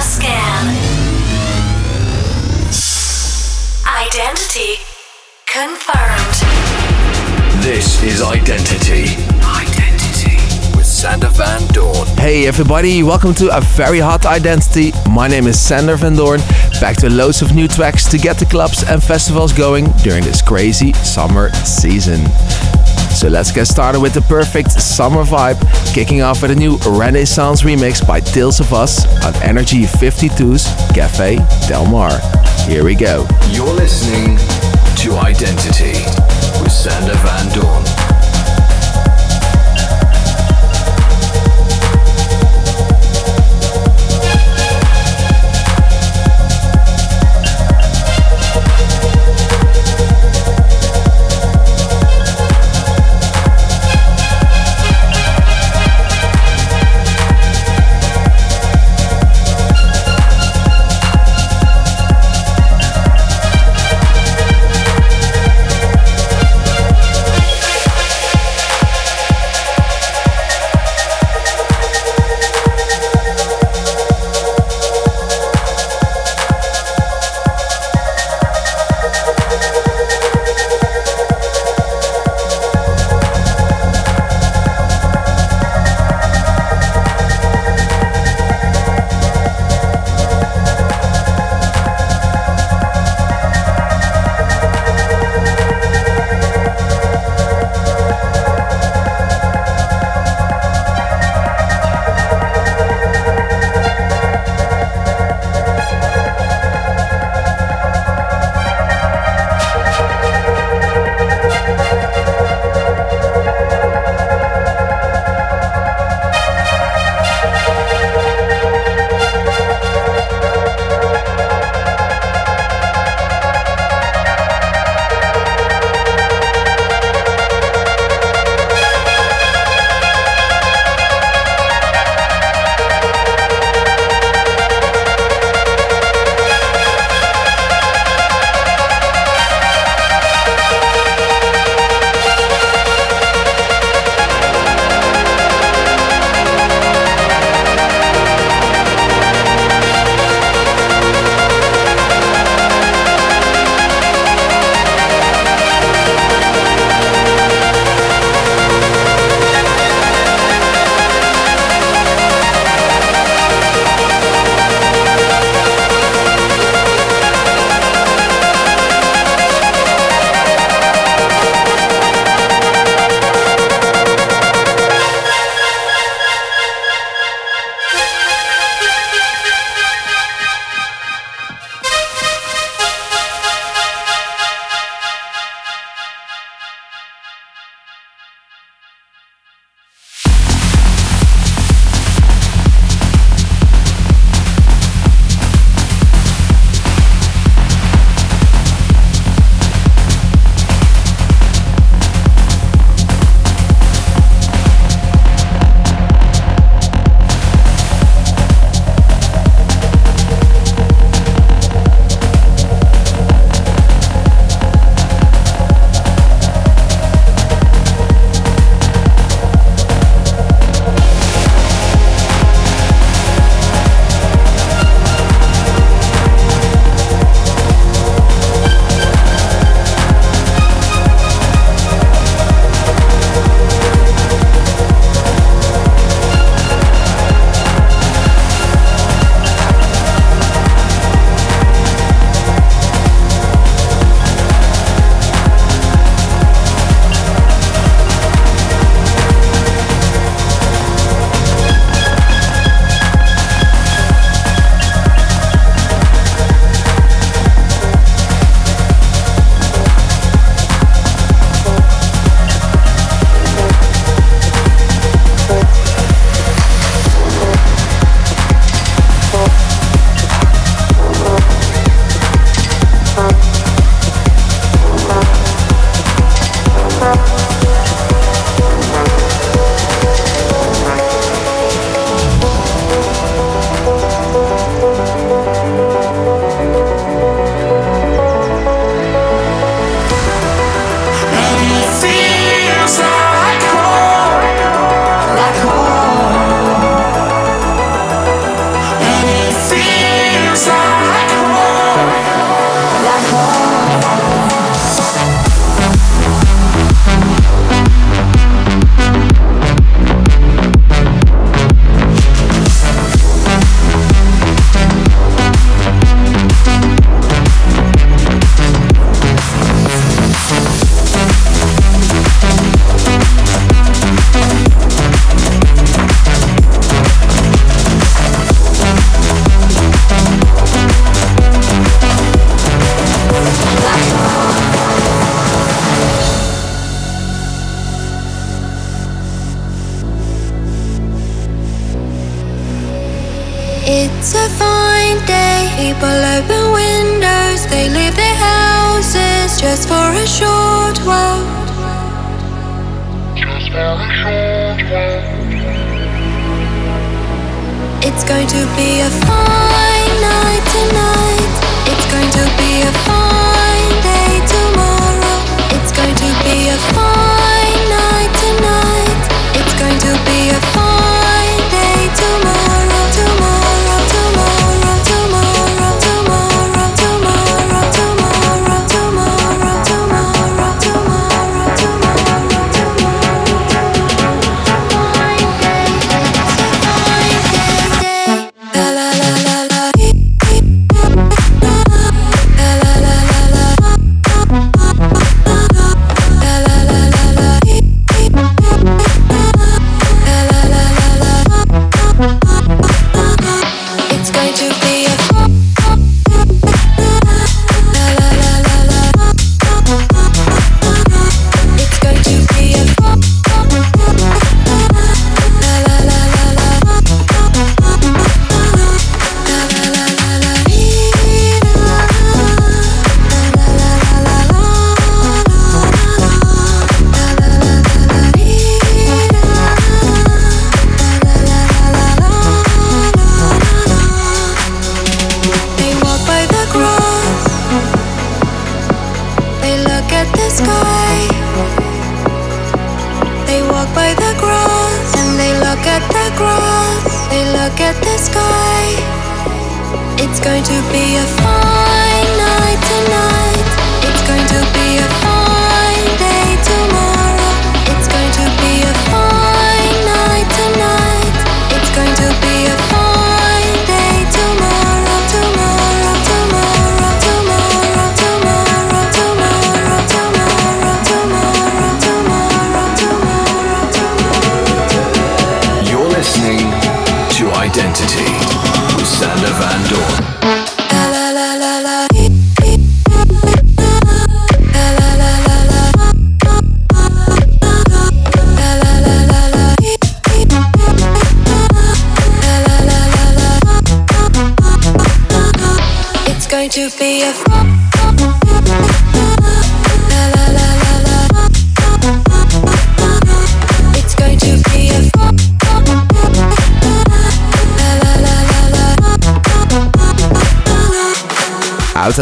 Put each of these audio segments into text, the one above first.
Summer Scan. Identity confirmed. This is Identity. Identity. With Sander Van Doorn. Hey everybody, welcome to a very hot identity. My name is Sander Van Doorn, back to loads of new tracks to get the clubs and festivals going during this crazy summer season. So let's get started with the perfect summer vibe, kicking off with a new Renaissance remix by Tales of Us on Energy 52's Cafe Del Mar. Here we go. You're listening to Identity with Sander Van Doorn.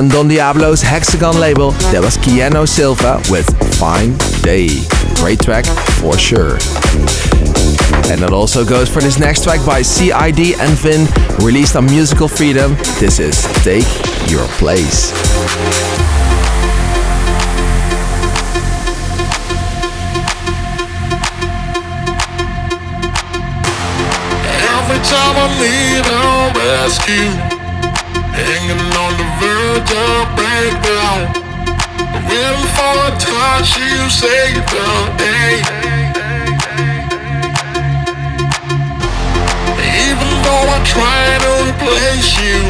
on Don Diablo's Hexagon label. That was Keanu Silva with Fine Day. Great track for sure. And it also goes for this next track by CID and Vinne, released on Musical Freedom. This is Take Your Place. every time I rescue to break down. When for a touch, you save the day. Even though I try to replace you,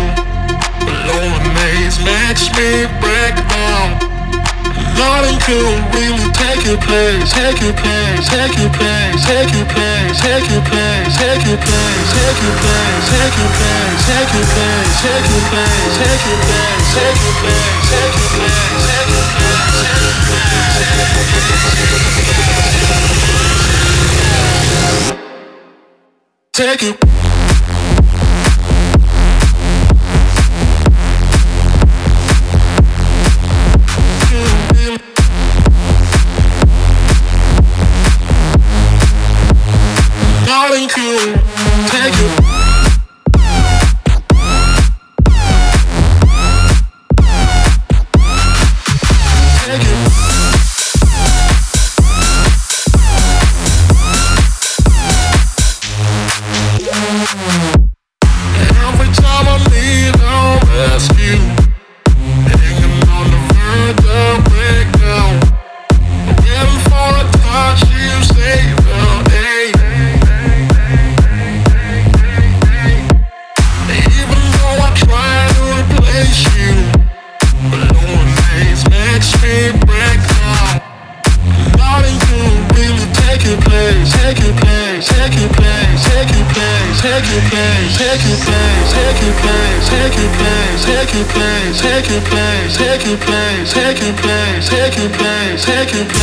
loneliness makes me break down. Darling, could really take your place, take your place, take your place, take your place, take your place, take your place, take your place, take your place, take your place, take your place, take your place, take your place, take your place, take your place, take your place, take your place, take your taking place, taking place, taking place, taking place.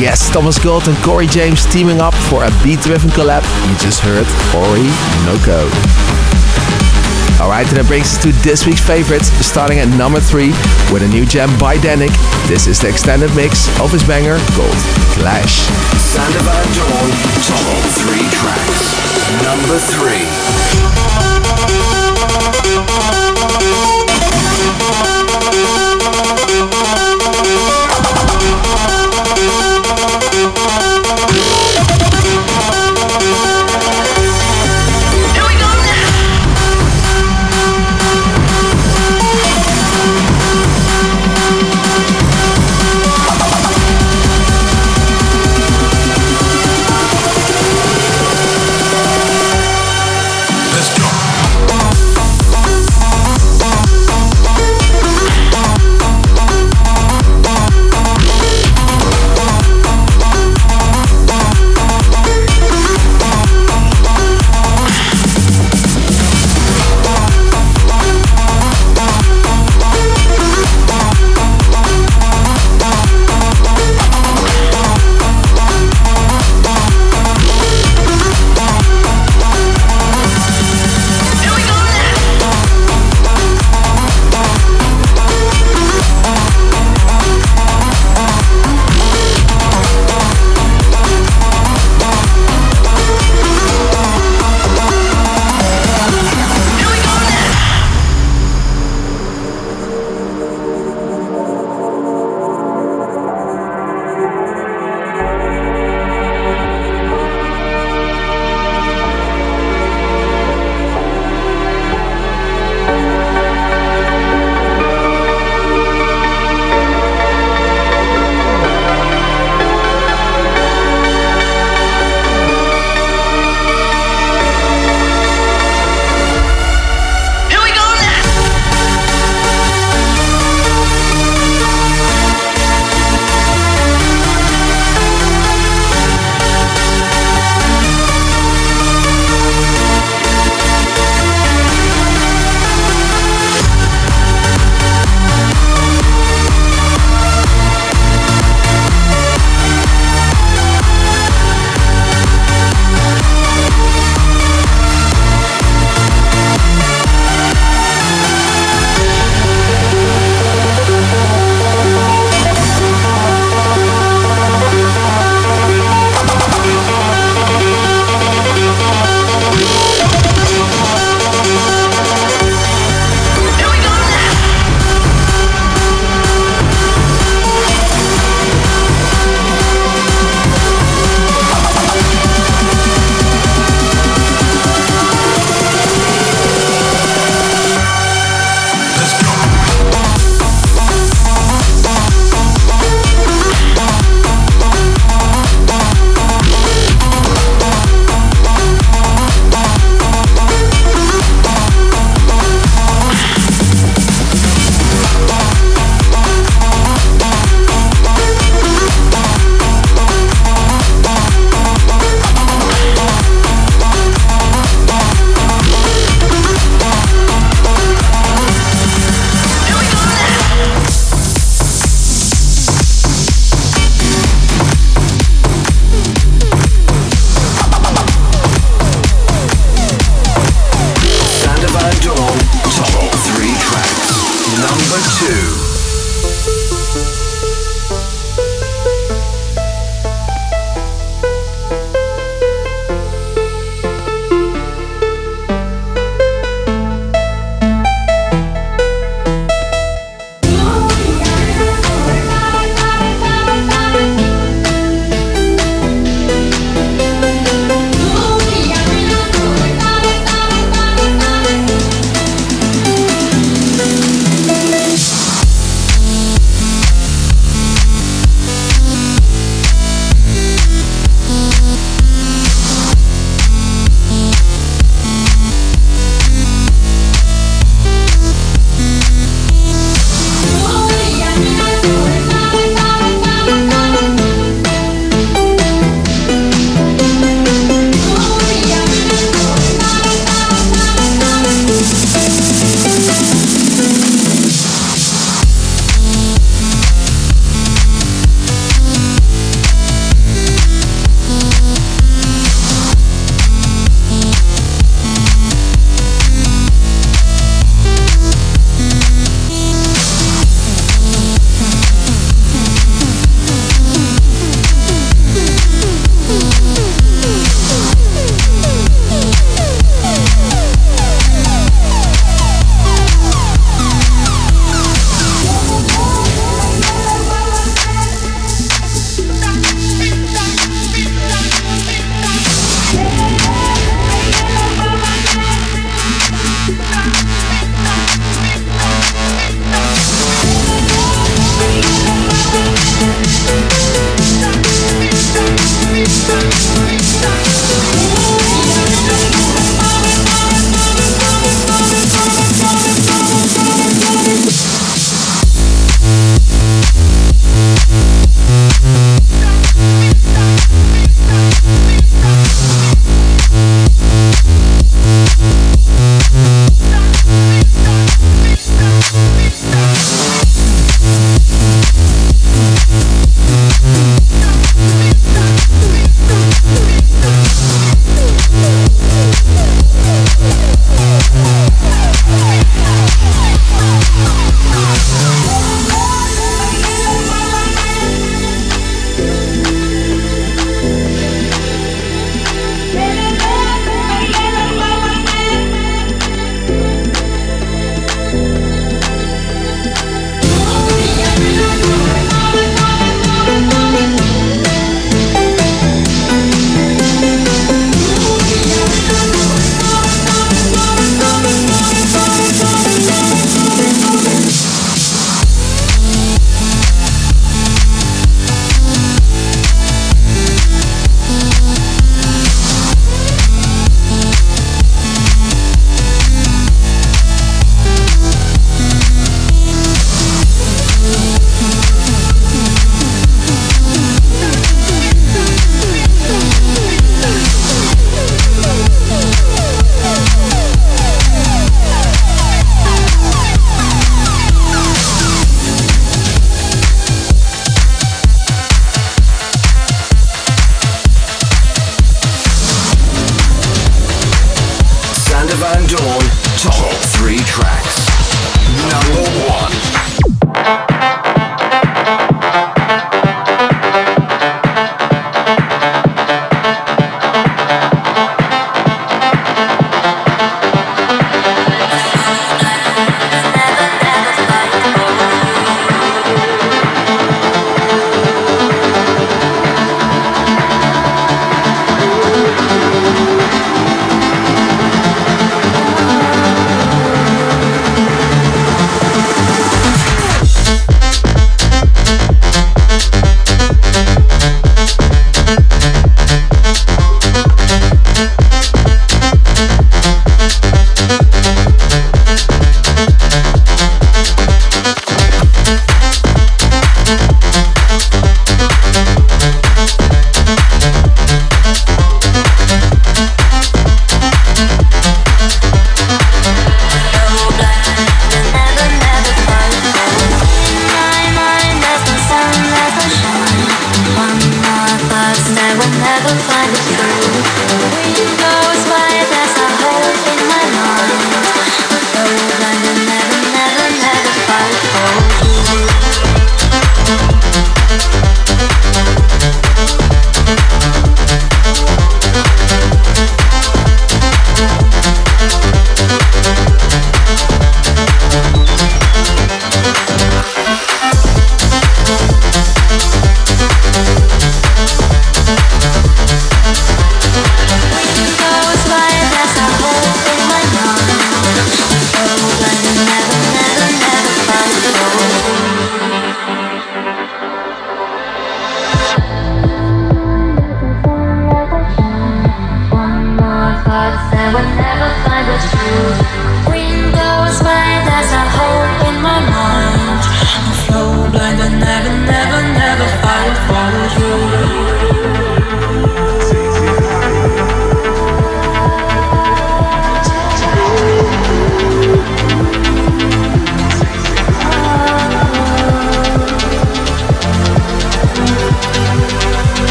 Yes, Thomas Gold and Corey James teaming up for a beat-driven collab. You just heard Ori Code. Alright, and that brings us to this week's favorites, starting at number 3 with a new gem by Dannic. This is the extended mix of his banger Gold Clash. Sander Van Doorn, top 3 tracks. Number 3.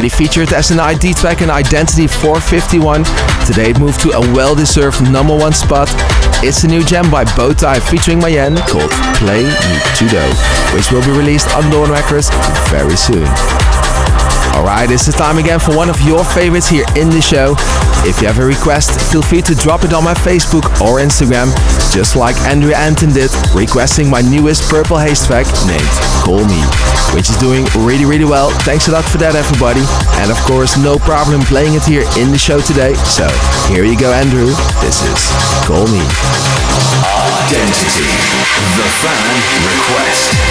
Already featured as an ID track in Identity 451, today it moved to a well-deserved number one spot. It's a new gem by Bottai featuring Mayenne called Play Me Judo, which will be released on Doorn Records very soon. Alright, it's the time again for one of your favorites here in the show. If you have a request, feel free to drop it on my Facebook or Instagram, just like Andrew Anton did, requesting my newest Purple Haze track named Call Me, which is doing really, really well. Thanks a lot for that, everybody. And of course, no problem playing it here in the show today. So here you go, Andrew. This is Call Me. Identity. The fan request.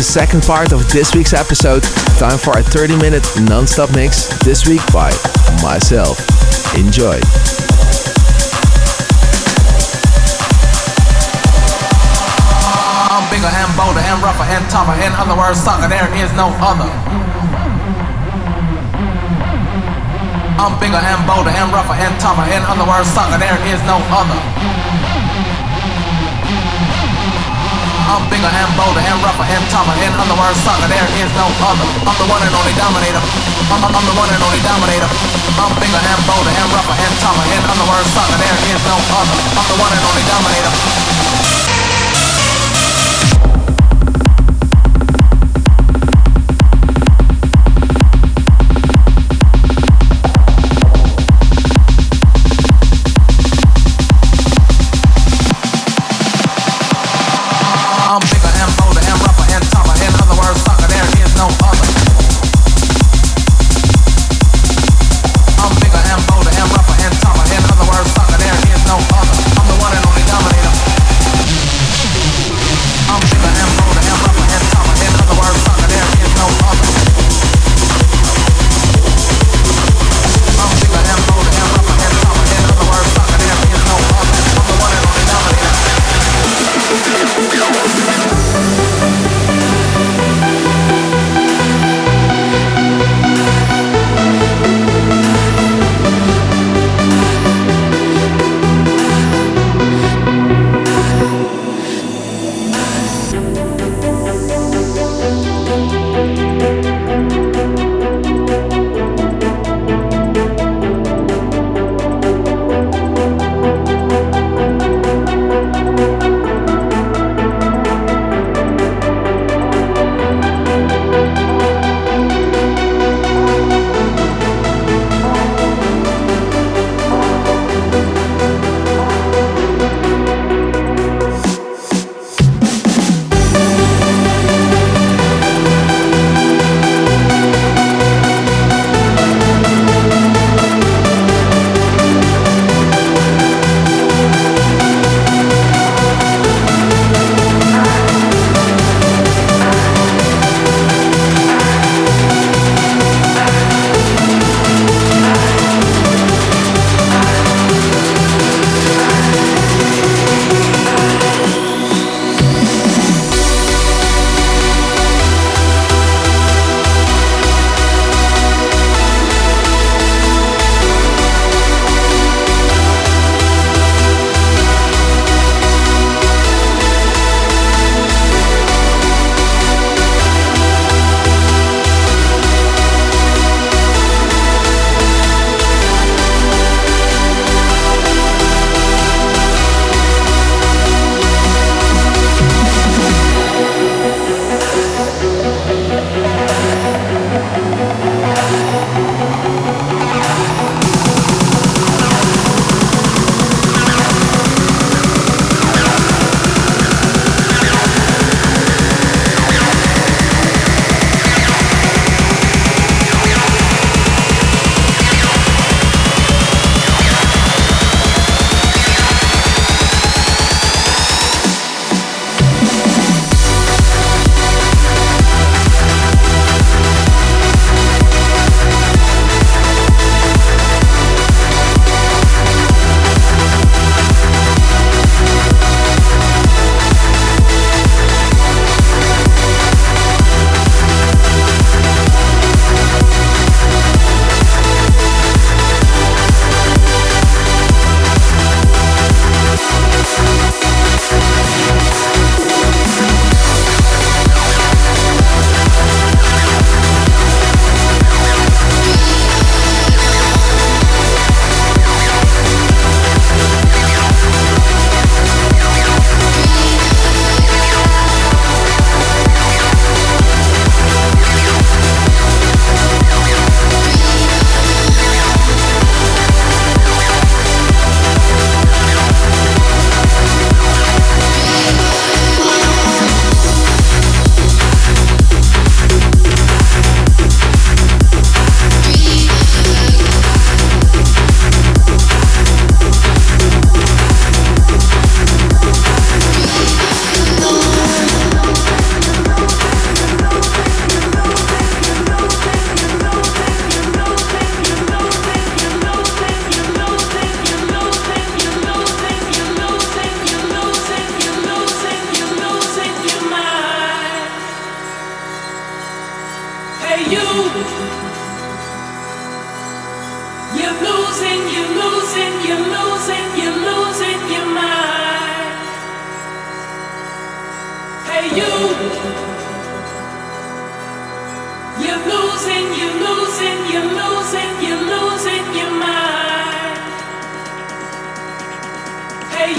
The second part of this week's episode. Time for a 30 minute non stop mix, this week by myself. Enjoy. I'm bigger and bolder and rougher and tougher. In other words, sucker, there is no other. I'm bigger and bolder and rougher and tougher. In other words, sucker, there is no other. I'm bigger and bolder and rougher and tougher. In other words, sucker, there is no other. I'm the one and only dominator. I'm, I'm the one and only dominator. I'm bigger and bolder and rougher and tougher. In other words, sucker, there is no other. I'm the one and only dominator.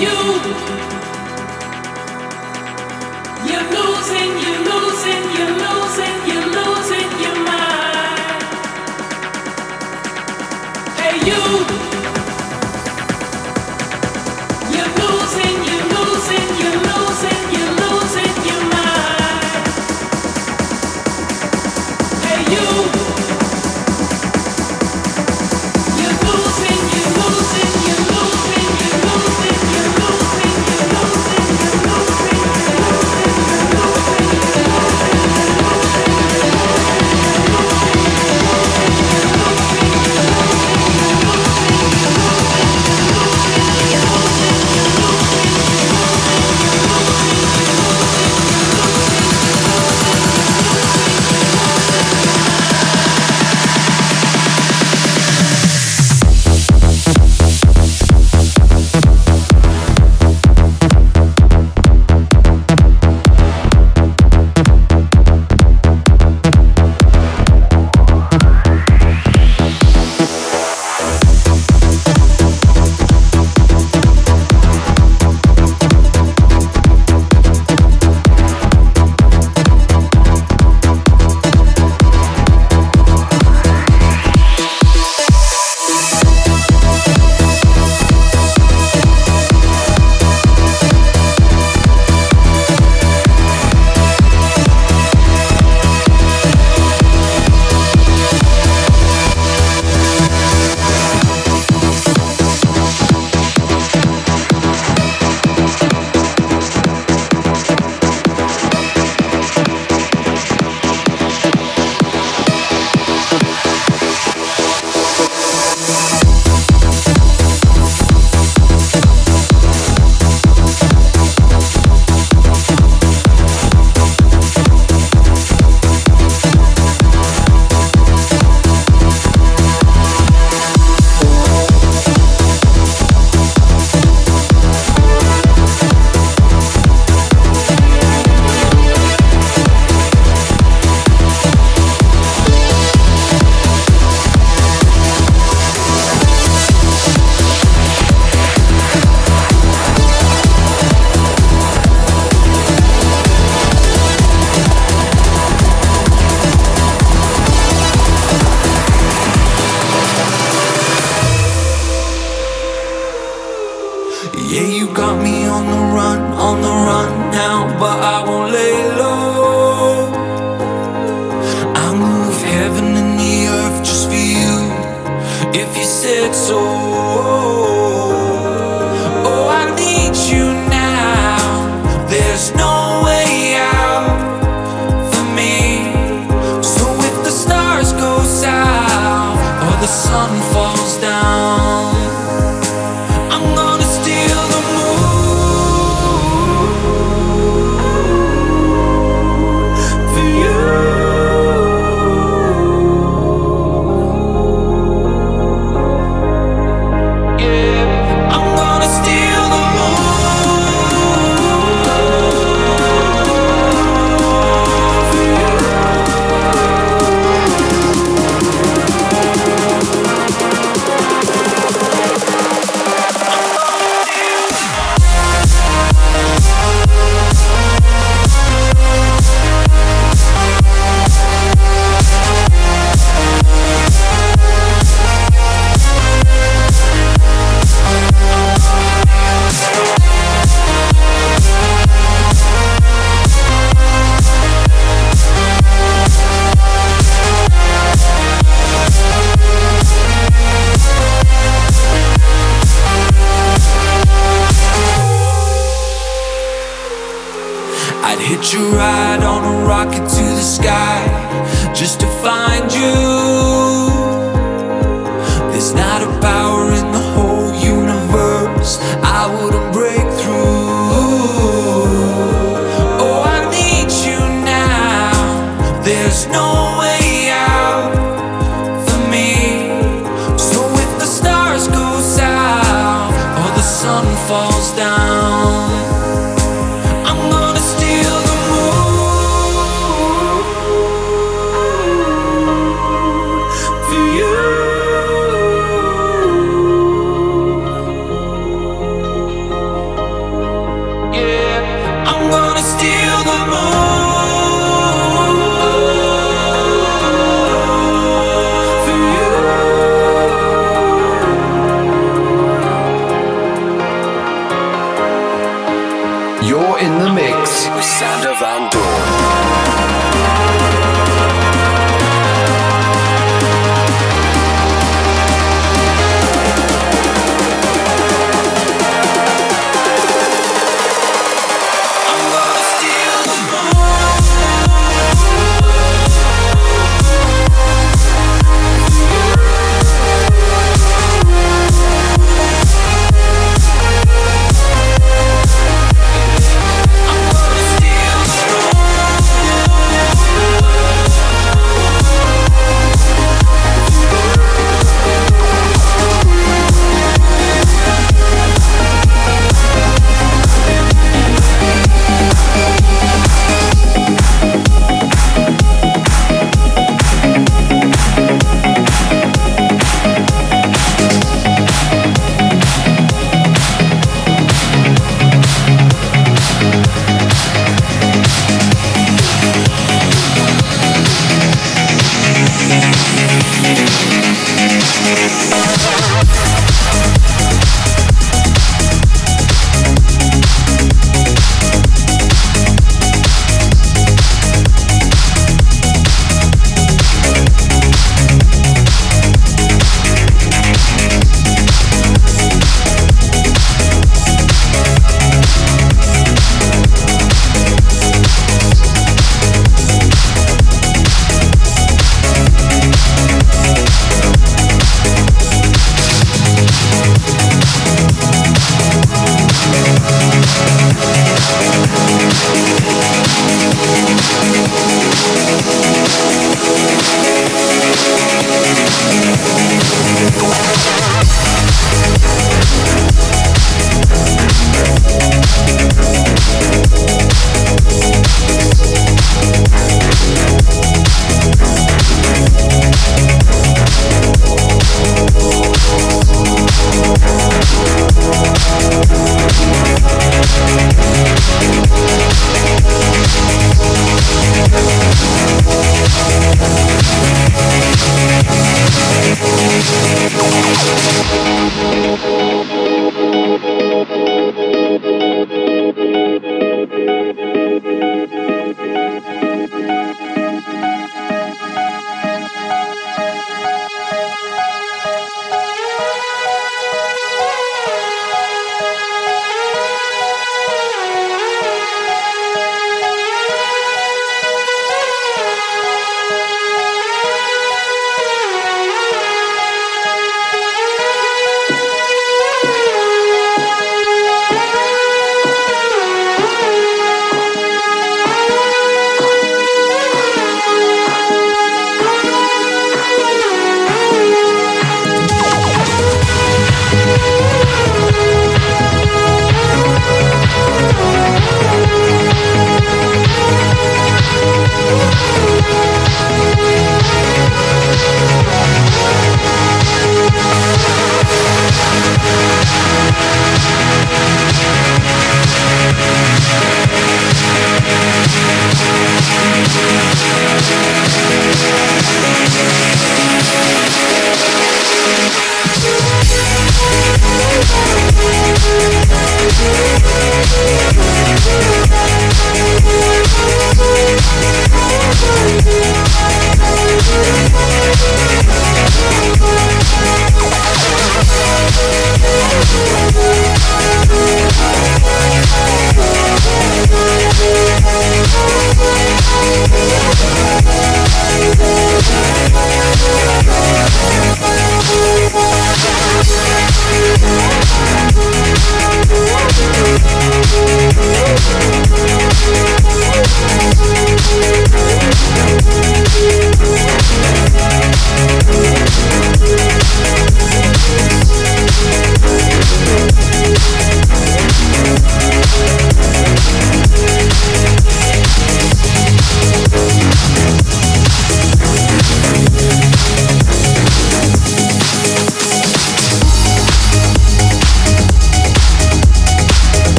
you.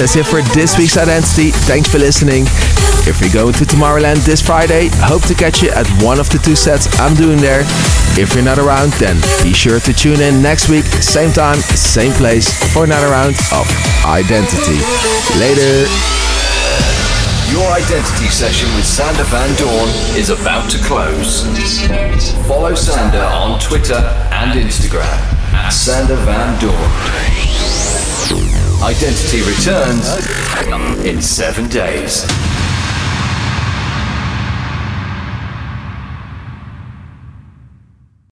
That's it for this week's Identity. Thanks for listening. If you're going to Tomorrowland this Friday, hope to catch you at one of the two sets I'm doing there. If you're not around, then be sure to tune in next week, same time, same place, for another round of Identity. Later. Your identity session with Sander Van Doorn is about to close. Follow Sander on Twitter and Instagram at Sander Van Doorn. Identity returns in seven days.